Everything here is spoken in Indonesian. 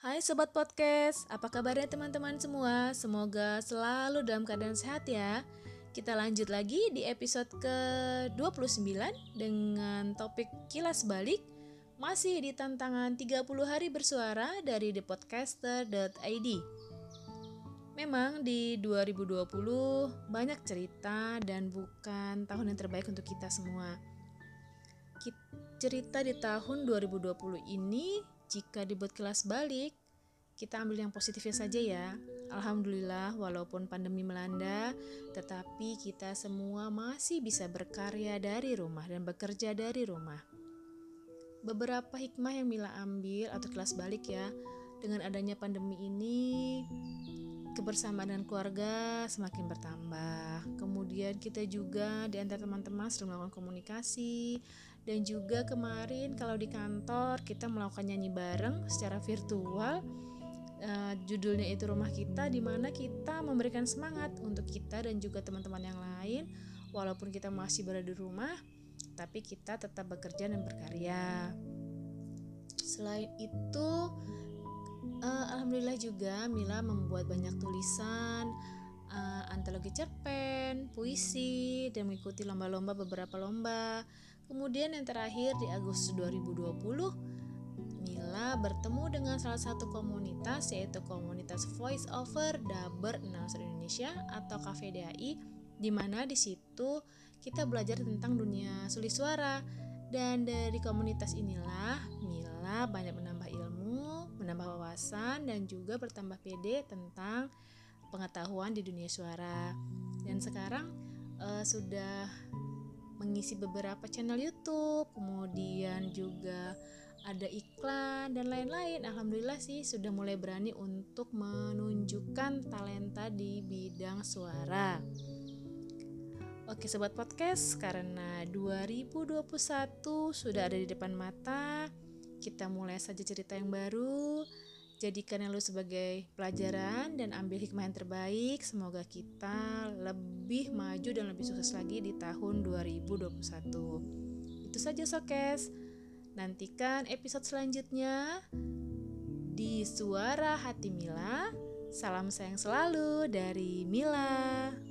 Hai Sobat Podcast, apa kabarnya teman-teman semua? Semoga selalu dalam keadaan sehat ya. Kita lanjut lagi di episode ke-29 dengan topik kilas balik masih di tantangan 30 hari bersuara dari thepodcaster.id. Memang di 2020 banyak cerita dan bukan tahun yang terbaik untuk kita semua. Cerita di tahun 2020 ini jika dibuat kelas balik, kita ambil yang positifnya saja ya. Alhamdulillah, walaupun pandemi melanda, tetapi kita semua masih bisa berkarya dari rumah dan bekerja dari rumah. Beberapa hikmah yang Mila ambil atau kelas balik ya, dengan adanya pandemi ini, kebersamaan dan keluarga semakin bertambah. Kemudian kita juga di antara teman-teman sering melakukan komunikasi, dan juga kemarin kalau di kantor kita melakukan nyanyi bareng secara virtual. Uh, judulnya itu rumah kita di mana kita memberikan semangat untuk kita dan juga teman-teman yang lain. Walaupun kita masih berada di rumah tapi kita tetap bekerja dan berkarya. Selain itu juga Mila membuat banyak tulisan uh, antologi cerpen, puisi, dan mengikuti lomba-lomba beberapa lomba. Kemudian yang terakhir di Agustus 2020, Mila bertemu dengan salah satu komunitas yaitu komunitas Voice Over Daber Announcer Indonesia atau KVDAI di mana di situ kita belajar tentang dunia sulis suara dan dari komunitas inilah Mila banyak menambah ilmu, menambah wawasan dan juga bertambah pede tentang pengetahuan di dunia suara. Dan sekarang uh, sudah mengisi beberapa channel YouTube, kemudian juga ada iklan dan lain-lain. Alhamdulillah sih sudah mulai berani untuk menunjukkan talenta di bidang suara. Oke sobat podcast, karena 2021 sudah ada di depan mata, kita mulai saja cerita yang baru. Jadikan lu sebagai pelajaran dan ambil hikmah yang terbaik. Semoga kita lebih maju dan lebih sukses lagi di tahun 2021. Itu saja Sokes. Nantikan episode selanjutnya di Suara Hati Mila. Salam sayang selalu dari Mila.